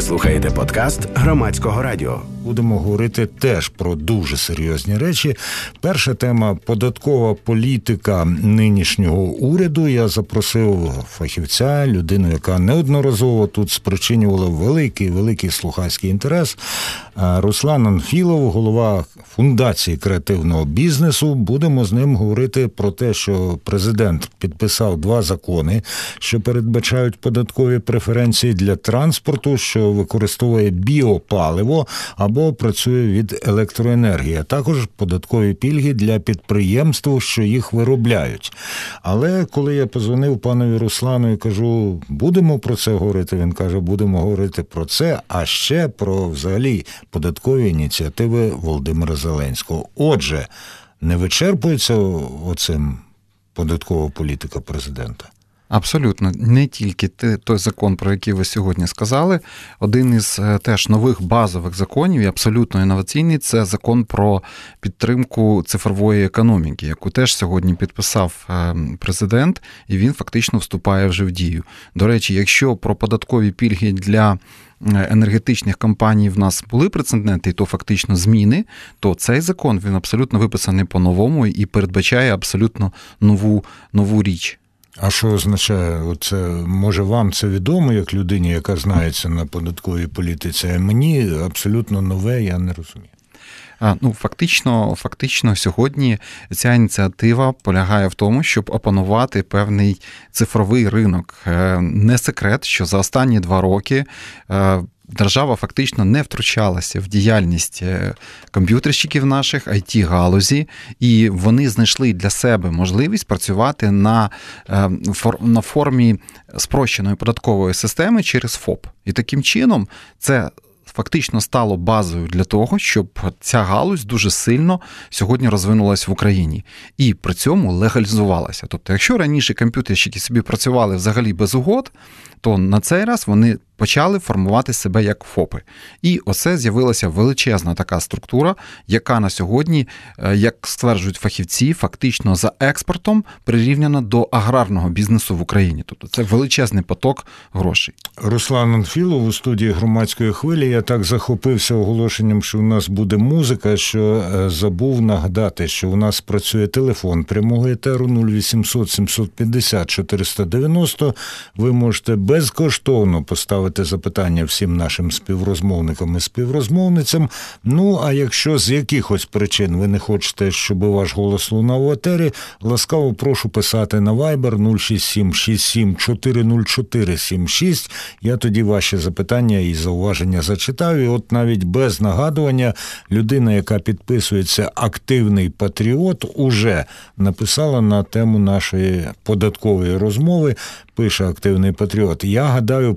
Ви слухаєте подкаст громадського радіо. Будемо говорити теж про дуже серйозні речі. Перша тема податкова політика нинішнього уряду. Я запросив фахівця, людину, яка неодноразово тут спричинювала великий великий слухацький інтерес. Руслан Анфілов, голова фундації креативного бізнесу. Будемо з ним говорити про те, що президент підписав два закони, що передбачають податкові преференції для транспорту, що використовує біопаливо або працює від електроенергії, а також податкові пільги для підприємств, що їх виробляють. Але коли я позвонив панові Руслану і кажу, будемо про це говорити, він каже, будемо говорити про це, а ще про взагалі податкові ініціативи Володимира Зеленського. Отже, не вичерпується оцим податкова політика президента. Абсолютно, не тільки той закон, про який ви сьогодні сказали. Один із е, теж нових базових законів, і абсолютно інноваційний, це закон про підтримку цифрової економіки, яку теж сьогодні підписав е, президент, і він фактично вступає вже в дію. До речі, якщо про податкові пільги для е, енергетичних компаній в нас були прецеденти, то фактично зміни, то цей закон він абсолютно виписаний по-новому і передбачає абсолютно нову, нову річ. А що означає, це може вам це відомо як людині, яка знається на податковій політиці, а мені абсолютно нове, я не розумію. Ну, фактично, фактично, сьогодні ця ініціатива полягає в тому, щоб опанувати певний цифровий ринок. Е, не секрет, що за останні два роки е, держава фактично не втручалася в діяльність е, комп'ютерщиків наших it галузі, і вони знайшли для себе можливість працювати на, е, на формі спрощеної податкової системи через ФОП. І таким чином це. Фактично стало базою для того, щоб ця галузь дуже сильно сьогодні розвинулася в Україні і при цьому легалізувалася. Тобто, якщо раніше комп'ютерщики собі працювали взагалі без угод, то на цей раз вони почали формувати себе як ФОПи. І оце з'явилася величезна така структура, яка на сьогодні, е, як стверджують фахівці, фактично за експортом прирівняна до аграрного бізнесу в Україні. Тобто це величезний поток грошей. Руслан Анфілов у студії громадської хвилі. Я так захопився оголошенням, що у нас буде музика, що е, забув нагадати, що у нас працює телефон прямого етеру 0800 750 490. Ви можете безкоштовно поставити ставити запитання всім нашим співрозмовникам і співрозмовницям. Ну а якщо з якихось причин ви не хочете, щоб ваш голос лунав в етері, ласкаво прошу писати на Viber 067 67 404 76. Я тоді ваші запитання і зауваження зачитаю. І От навіть без нагадування людина, яка підписується активний патріот, уже написала на тему нашої податкової розмови пише активний патріот. Я гадаю,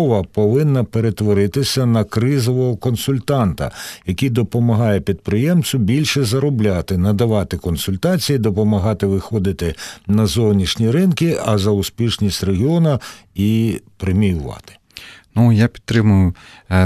податкова повинна перетворитися на кризового консультанта, який допомагає підприємцю більше заробляти, надавати консультації, допомагати виходити на зовнішні ринки, а за успішність регіона і преміювати. Ну, я підтримую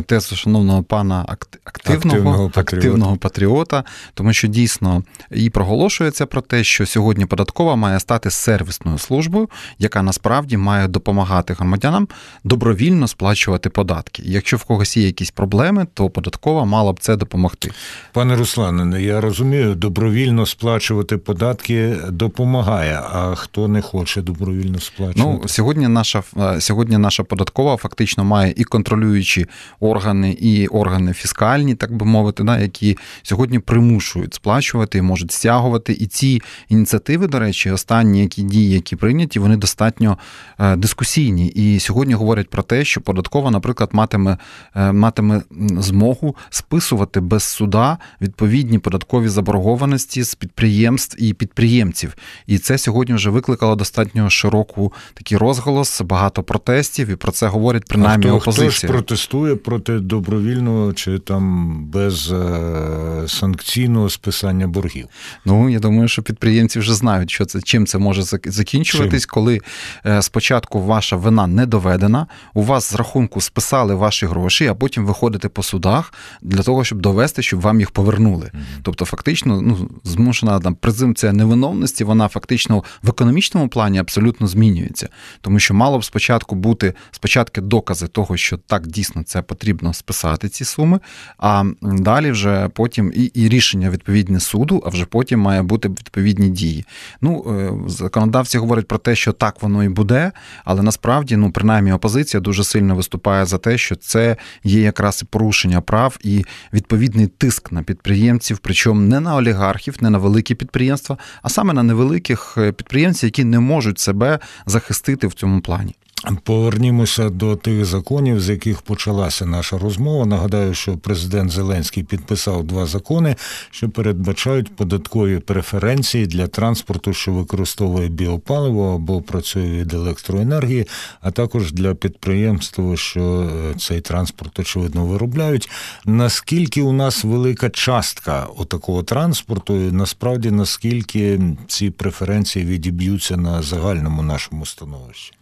тезу шановного пана активного активного патріота. активного патріота, тому що дійсно і проголошується про те, що сьогодні податкова має стати сервісною службою, яка насправді має допомагати громадянам добровільно сплачувати податки. якщо в когось є якісь проблеми, то податкова мала б це допомогти. Пане Руслане, я розумію, добровільно сплачувати податки допомагає. А хто не хоче добровільно сплачувати? Ну сьогодні наша е, сьогодні наша податкова фактично має і контролюючі органи, і органи фіскальні, так би мовити, да, які сьогодні примушують сплачувати, можуть стягувати. І ці ініціативи, до речі, останні які дії, які прийняті, вони достатньо е, дискусійні. І сьогодні говорять про те, що податкова, наприклад, матиме е, матиме змогу списувати без суда відповідні податкові заборгованості з підприємств і підприємців. І це сьогодні вже викликало достатньо широку такий розголос, багато протестів, і про це говорять принаймні хто, опозиція. Хто ж протестує проти добровільного чи там без е, санкційного списання боргів? Ну я думаю, що підприємці вже знають, що це чим це може закінчуватись, чим? коли е, спочатку ваша вина не доведена, у вас з рахунку списали ваші гроші, а потім виходите по судах для того, щоб довести, щоб вам їх повернули. Mm-hmm. Тобто, фактично, ну змушена там презумпція невиновності, вона фактично в економічному плані абсолютно змінюється, тому що мало б спочатку бути спочатку докази того, що так дійсно це потрібно списати ці суми. А далі вже потім і і рішення відповідне суду, а вже потім має бути відповідні дії. Ну, е, законодавці говорять про те, що так воно і буде, але насправді, ну, принаймні, опозиція дуже сильно виступає за те, що це є якраз і порушення прав і відповідний тиск на підприємців, причому не на олігархів, не на великі підприємства, а саме на невеликих е, підприємців, які не можуть себе захистити в цьому плані. Повернімося до тих законів, з яких почалася наша розмова. Нагадаю, що президент Зеленський підписав два закони, що передбачають податкові преференції для транспорту, що використовує біопаливо або працює від електроенергії, а також для підприємств, що е, цей транспорт очевидно виробляють. Наскільки у нас велика частка отакого транспорту, і насправді наскільки ці преференції відіб'ються на загальному нашому становищі?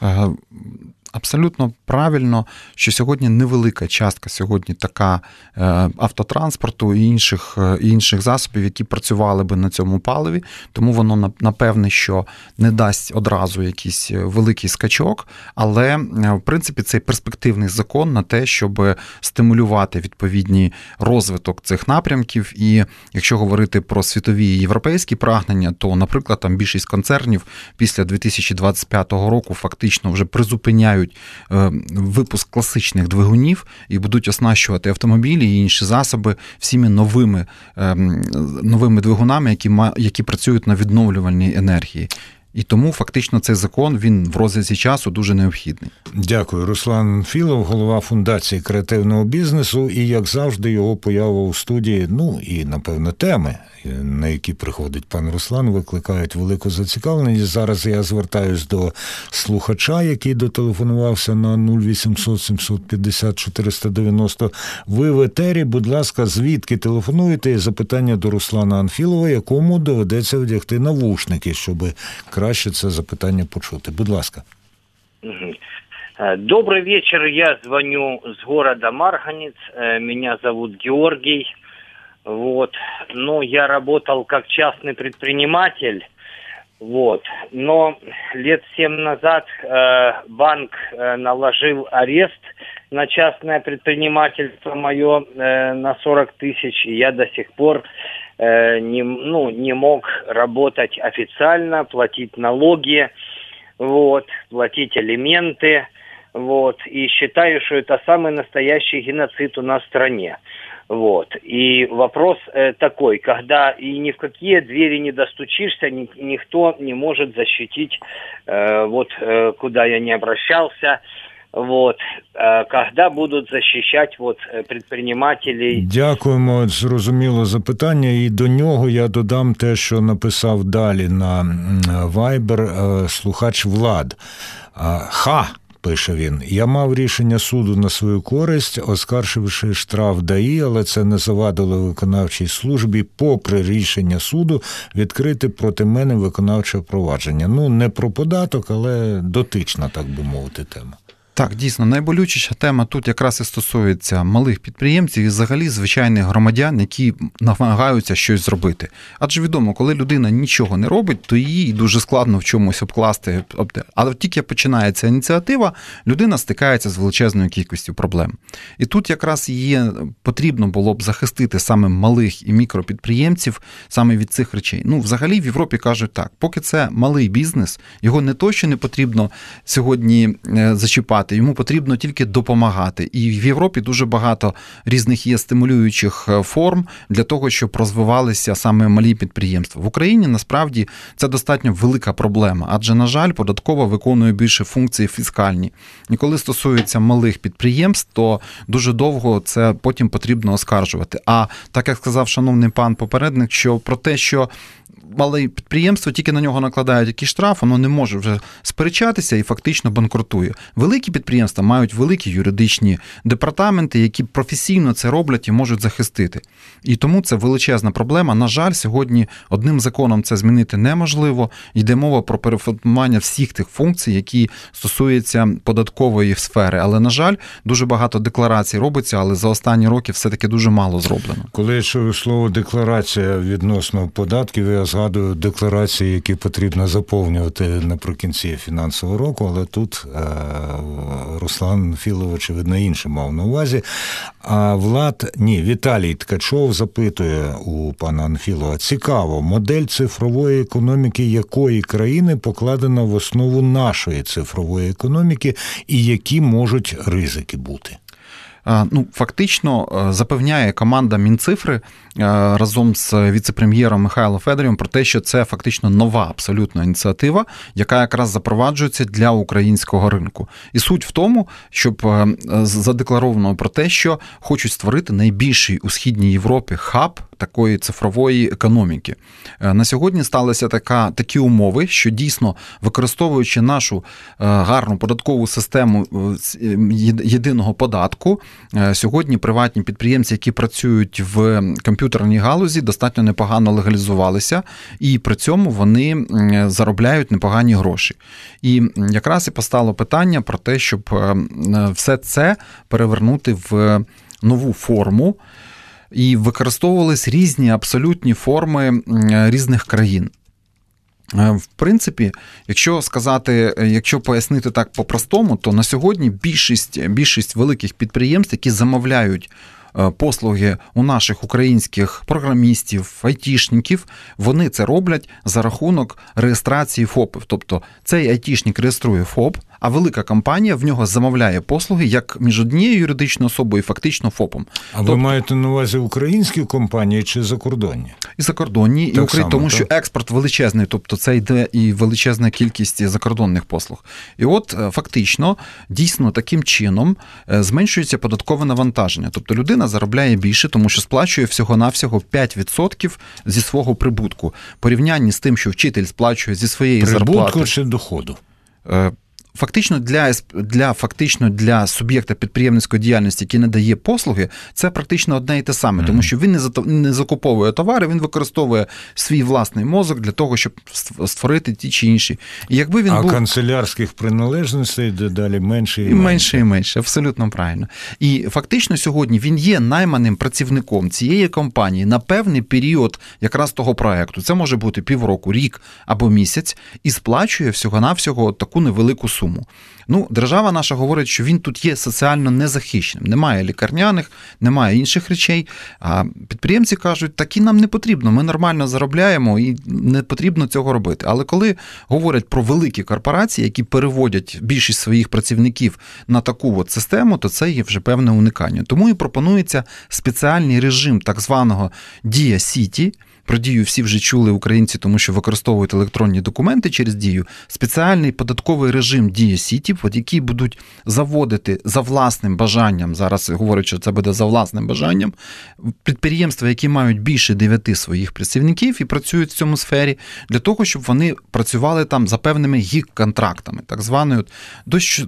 啊 абсолютно правильно, що сьогодні невелика частка сьогодні така е, автотранспорту і інших е, інших засобів, які працювали би на цьому паливі, тому воно напевне, що не дасть одразу якийсь великий скачок, але в принципі цей перспективний закон на те, щоб стимулювати відповідний розвиток цих напрямків. І якщо говорити про світові і європейські прагнення, то, наприклад, там більшість концернів після 2025 року фактично вже призупиняють зменшують е, випуск класичних двигунів і будуть оснащувати автомобілі і інші засоби всіми новими ем, новими двигунами, які які працюють на відновлювальній енергії. І тому фактично цей закон він в розрізі часу дуже необхідний. Дякую, Руслан Філов, голова фундації креативного бізнесу. І як завжди, його поява у студії. Ну і напевно теми, на які приходить пан Руслан, викликають велику зацікавленість. Зараз я звертаюсь до слухача, який дотелефонувався на 0800 750 490. Ви в етері, будь ласка, звідки телефонуєте? І запитання до Руслана Анфілова, якому доведеться вдягти навушники, щоб краще це запитання почути. Будь ласка. Добрый вечер, я звоню с города Марганец, меня зовут Георгий, вот, но я работал как частный предприниматель, вот, но лет семь назад э, банк э, наложил арест на частное предпринимательство мое э, на 40 тысяч, и я до сих пор э, не, ну, не мог работать официально, платить налоги, вот, платить алименты, вот, и считаю, что это самый настоящий геноцид у нас в стране. Вот. И вопрос э, такой, когда и ни в какие двери не достучишься, ни, никто не может защитить, э, вот э, куда я не обращался, Вот, когда будуть захищати вот, предпринимателей. Дякуємо, зрозуміло запитання. І до нього я додам те, що написав далі на Viber слухач Влад. Ха! Пише він, я мав рішення суду на свою користь, оскарживши штраф ДАІ, але це не завадило виконавчій службі, попри рішення суду, відкрити проти мене виконавче провадження. Ну не про податок, але дотична, так би мовити, тема. Так, дійсно, найболючіша тема тут якраз і стосується малих підприємців і взагалі звичайних громадян, які намагаються щось зробити. Адже відомо, коли людина нічого не робить, то їй дуже складно в чомусь обкласти. Але тільки починається ініціатива, людина стикається з величезною кількістю проблем. І тут якраз є потрібно було б захистити саме малих і мікропідприємців саме від цих речей. Ну, взагалі в Європі кажуть так, поки це малий бізнес, його не то, що не потрібно сьогодні е, зачіпати допомагати, йому потрібно тільки допомагати. І в Європі дуже багато різних є стимулюючих е, форм для того, щоб розвивалися саме малі підприємства. В Україні насправді це достатньо велика проблема, адже, на жаль, податкова виконує більше функції фіскальні. І коли стосується малих підприємств, то дуже довго це потім потрібно оскаржувати. А так як сказав шановний пан попередник, що про те, що мале підприємство тільки на нього накладають якийсь штраф, воно не може вже сперечатися і фактично банкрутує. Великі підприємства мають великі юридичні департаменти, які професійно це роблять і можуть захистити. І тому це величезна проблема. На жаль, сьогодні одним законом це змінити неможливо. Йде мова про переформування всіх тих функцій, які стосуються податкової сфери. Але на жаль, дуже багато декларацій робиться, але за останні роки все таки дуже мало зроблено. Коли я слово декларація відносно податків, я згадую декларації, які потрібно заповнювати наприкінці фінансового року, але тут е, Руслан Філов, очевидно, інше мав на увазі. А Влад, ні, Віталій Ткачов запитує у пана Анфілова: цікаво, модель цифрової економіки якої країни покладена в основу нашої цифрової економіки, і які можуть ризики бути? Ну, фактично е, запевняє команда Мінцифри е, разом з віце-прем'єром Михайлом Федорівим про те, що це фактично нова абсолютно ініціатива, яка якраз запроваджується для українського ринку. І суть в тому, щоб е, задекларовано про те, що хочуть створити найбільший у східній Європі хаб такої цифрової економіки. Е, на сьогодні сталися така, такі умови, що дійсно використовуючи нашу е, гарну податкову систему е, єдиного податку, сьогодні приватні підприємці, які працюють в комп'ютерній галузі, достатньо непогано легалізувалися, і при цьому вони заробляють непогані гроші. І якраз і постало питання про те, щоб все це перевернути в нову форму і використовувались різні абсолютні форми різних країн. Е, в принципі, якщо сказати, якщо пояснити так по-простому, то на сьогодні більшість більшість великих підприємств, які замовляють е, послуги у наших українських програмістів, айтішників, вони це роблять за рахунок реєстрації ФОПів. Тобто цей айтішник реєструє ФОП, а велика компанія в нього замовляє послуги як між однією юридичною особою, і фактично ФОПом. А тобто, ви маєте на увазі українські компанії чи закордонні? І закордонні, так і Україні, тому так? що експорт величезний, тобто це йде і величезна кількість закордонних послуг. І от е, фактично, дійсно таким чином е, зменшується податкове навантаження. Тобто людина заробляє більше, тому що сплачує всього-навсього 5% зі свого прибутку. Порівнянні з тим, що вчитель сплачує зі своєї прибутку зарплати. Прибутку чи доходу? Фактично для для фактично для суб'єкта підприємницької діяльності, який надає послуги, це практично одне і те саме, тому що він не не закуповує товари, він використовує свій власний мозок для того, щоб створити ті чи інші. І якби він а був... канцелярських приналежностей дедалі менше і менше. менше і менше, абсолютно правильно. І фактично сьогодні він є найманим працівником цієї компанії на певний період якраз того проекту. Це може бути півроку, рік або місяць, і сплачує всього-навсього таку невелику суму суму. Ну, держава наша говорить, що він тут є соціально незахищеним. Немає лікарняних, немає інших речей. А підприємці кажуть, такі нам не потрібно, ми нормально заробляємо і не потрібно цього робити. Але коли говорять про великі корпорації, які переводять більшість своїх працівників на таку от систему, то це є вже певне уникання. Тому і пропонується спеціальний режим так званого Дія Сіті. Про дію всі вже чули українці, тому що використовують електронні документи через дію. Спеціальний податковий режим Дія Сіті, який будуть заводити за власним бажанням. Зараз говорять, що це буде за власним бажанням. Підприємства, які мають більше дев'яти своїх працівників і працюють в цьому сфері, для того, щоб вони працювали там за певними гік-контрактами, так званою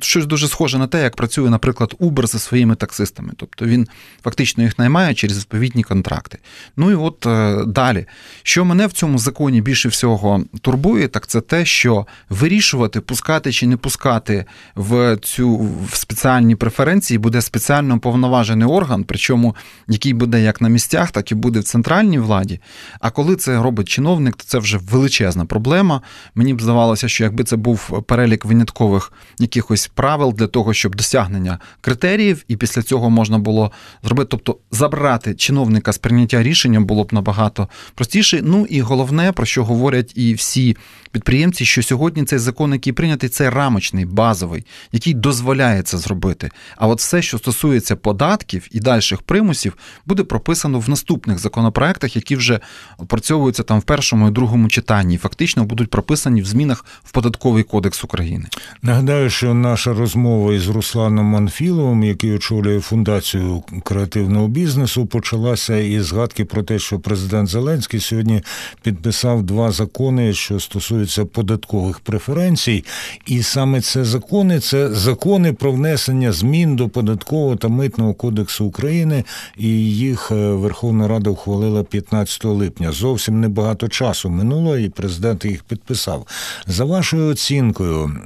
щось дуже схоже на те, як працює, наприклад, Uber зі своїми таксистами. Тобто він фактично їх наймає через відповідні контракти. Ну і от е, далі. Що мене в цьому законі більше всього турбує, так це те, що вирішувати, пускати чи не пускати в цю в спеціальні преференції буде спеціально повноважений орган, причому який буде як на місцях, так і буде в центральній владі. А коли це робить чиновник, то це вже величезна проблема. Мені б здавалося, що якби це був перелік виняткових якихось правил для того, щоб досягнення критеріїв, і після цього можна було зробити, тобто забрати чиновника з прийняття рішення було б набагато простіше. Ну і головне, про що говорять і всі підприємці, що сьогодні цей закон, який прийнятий, це рамочний, базовий, який дозволяє це зробити. А от все, що стосується податків і дальших примусів, буде прописано в наступних законопроектах, які вже опрацьовуються там в першому і другому читанні, фактично будуть прописані в змінах в податковий кодекс України. Нагадаю, що наша розмова із Русланом Манфіловим, який очолює фундацію креативного бізнесу, почалася із згадки про те, що президент Зеленський сьогодні підписав два закони, що стосуються податкових преференцій, і саме це закони це закони про внесення змін до податкового та митного кодексу України, і їх е, Верховна Рада ухвалила 15 липня. Зовсім небагато часу минуло, і президент їх підписав. За вашою оцінкою,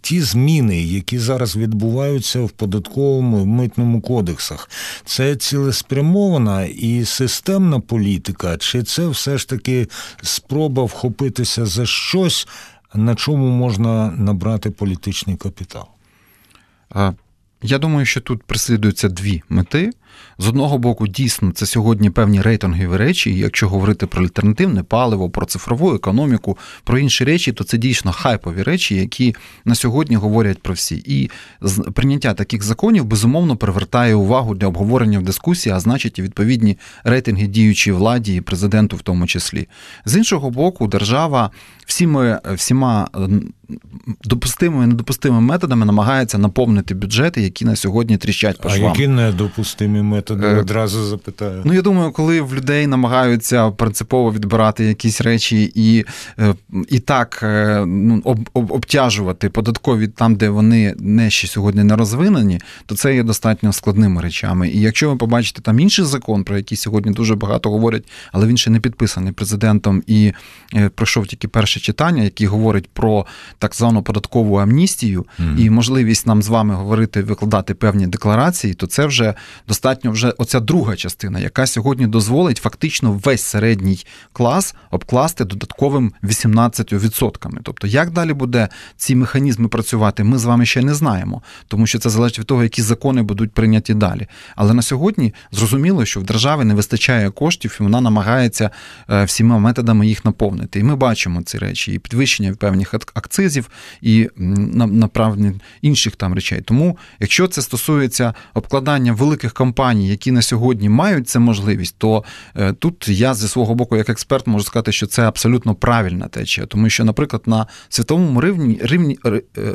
ті зміни, які зараз відбуваються в податковому і митному кодексах, це цілеспрямована і системна політика, чи це все ж таки спроба вхопитися за щось, на чому можна набрати політичний капітал? Я думаю, що тут прислідуються дві мети. З одного боку, дійсно, це сьогодні певні рейтингові речі. і Якщо говорити про альтернативне паливо, про цифрову економіку, про інші речі, то це дійсно хайпові речі, які на сьогодні говорять про всі. І прийняття таких законів безумовно привертає увагу для обговорення в дискусії, а значить, і відповідні рейтинги діючій владі і президенту, в тому числі. З іншого боку, держава всіми всіма допустимими і недопустимими методами намагається наповнити бюджети, які на сьогодні тріщать по швам. А які недопустимі методи? Е, Одразу запитаю. Ну я думаю, коли в людей намагаються принципово відбирати якісь речі і е, і так е, ну, об, об, обтяжувати податкові там, де вони не ще сьогодні не розвинені, то це є достатньо складними речами. І якщо ви побачите там інший закон, про який сьогодні дуже багато говорять, але він ще не підписаний президентом і пройшов тільки перше читання, який говорить про так звану податкову амністію mm. і можливість нам з вами говорити, викладати певні декларації, то це вже достатньо вже оця друга частина, яка сьогодні дозволить фактично весь середній клас обкласти додатковим 18%. Тобто, як далі буде ці механізми працювати, ми з вами ще не знаємо, тому що це залежить від того, які закони будуть прийняті далі. Але на сьогодні зрозуміло, що в державі не вистачає коштів, і вона намагається е, всіма методами їх наповнити. І ми бачимо ці речі, і підвищення певних акцизів, і направлення інших там речей. Тому, якщо це стосується обкладання великих компаній, які на сьогодні мають цю можливість, то е, тут я зі свого боку, як експерт, можу сказати, що це абсолютно правильна течія, тому що, наприклад, на світовому рівні, рівні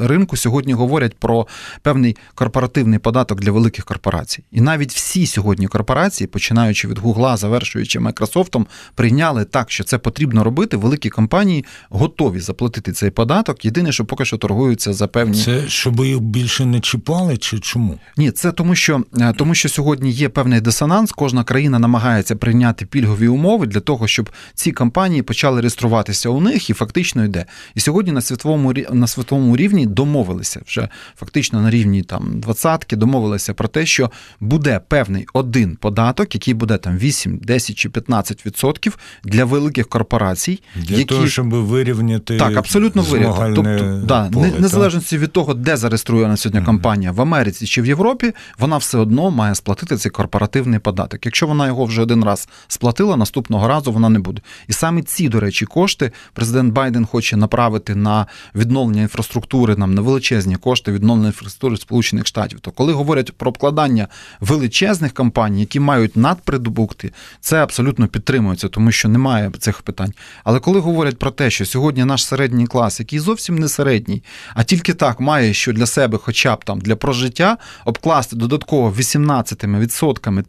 ринку сьогодні говорять про певний корпоративний податок для великих корпорацій, і навіть всі сьогодні корпорації, починаючи від Гугла, завершуючи Майкрософтом, прийняли так, що це потрібно робити. Великі компанії готові заплатити цей податок. Єдине, що поки що торгуються за певні це, щоб їх більше не чіпали, чи чому? Ні, це тому, що е, тому, що сьогодні є певний дисонанс. Кожна країна намагається прийняти пільгові умови для того, щоб ці компанії почали реєструватися у них і фактично йде. І сьогодні на світовому на світовому рівні домовилися вже фактично на рівні там двадцятки, домовилися про те, що буде певний один податок, який буде там 8, 10 чи 15 відсотків для великих корпорацій, для які того, щоб вирівняти так, абсолютно вирівняти. Тобто, да, поле, незалежності від того, де зареєструє сьогодні компанія в Америці чи в Європі, вона все одно має сплатити цей корпоративний податок. Якщо вона його вже один раз сплатила, наступного разу вона не буде. І саме ці, до речі, кошти президент Байден хоче направити на відновлення інфраструктури, нам на величезні кошти відновлення інфраструктури Сполучених Штатів. То коли говорять про обкладання величезних компаній, які мають надпридобутки, це абсолютно підтримується, тому що немає цих питань. Але коли говорять про те, що сьогодні наш середній клас, який зовсім не середній, а тільки так має що для себе, хоча б там для прожиття, обкласти додатково 18%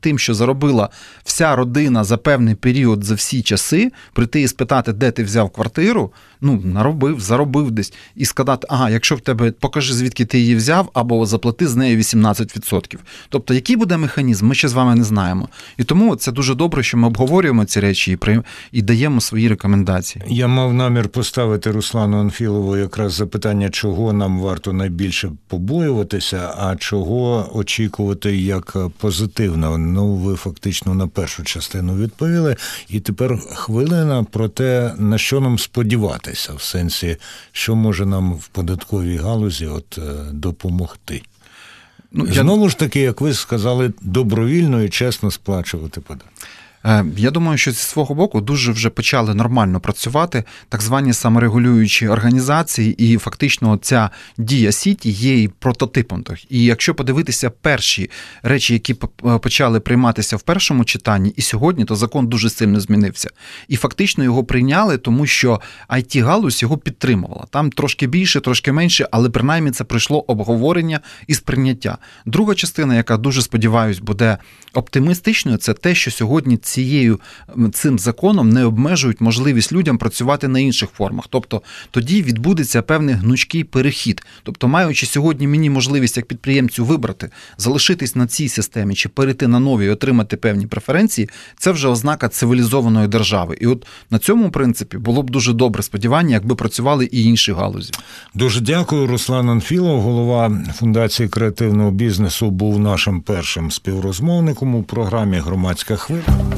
тим, що заробила вся родина за певний період за всі часи, прийти і спитати, де ти взяв квартиру, ну наробив, заробив десь, і сказати, ага, якщо в тебе покажи, звідки ти її взяв, або заплати з нею 18%. Тобто, який буде механізм, ми ще з вами не знаємо. І тому це дуже добре, що ми обговорюємо ці речі і при... і даємо свої рекомендації. Я мав намір поставити Руслану Анфілову якраз запитання, чого нам варто найбільше побоюватися, а чого очікувати як позитивно. Ну, ви фактично на першу частину відповіли. І тепер хвилина про те, на що нам сподіватися, в сенсі, що може нам в податковій галузі от е, допомогти. Ну, Знову ж таки, як ви сказали, добровільно і чесно сплачувати податки. Е, я думаю, що зі свого боку дуже вже почали нормально працювати так звані саморегулюючі організації, і фактично ця дія Сіті є і прототипом. І якщо подивитися перші речі, які е, почали прийматися в першому читанні, і сьогодні, то закон дуже сильно змінився. І фактично його прийняли, тому що it галузь його підтримувала. Там трошки більше, трошки менше, але принаймні це пройшло обговорення і сприйняття. Друга частина, яка дуже сподіваюсь, буде оптимістичною, це те, що сьогодні цією цим законом не обмежують можливість людям працювати на інших формах. Тобто тоді відбудеться певний гнучкий перехід. Тобто, маючи сьогодні мені можливість як підприємцю вибрати, залишитись на цій системі чи перейти на нові і отримати певні преференції, це вже ознака цивілізованої держави. І от на цьому принципі було б дуже добре сподівання, якби працювали і інші галузі. Дуже дякую, Руслан Анфілов, голова фундації креативного бізнесу, був нашим першим співрозмовником у програмі Громадська хвиля.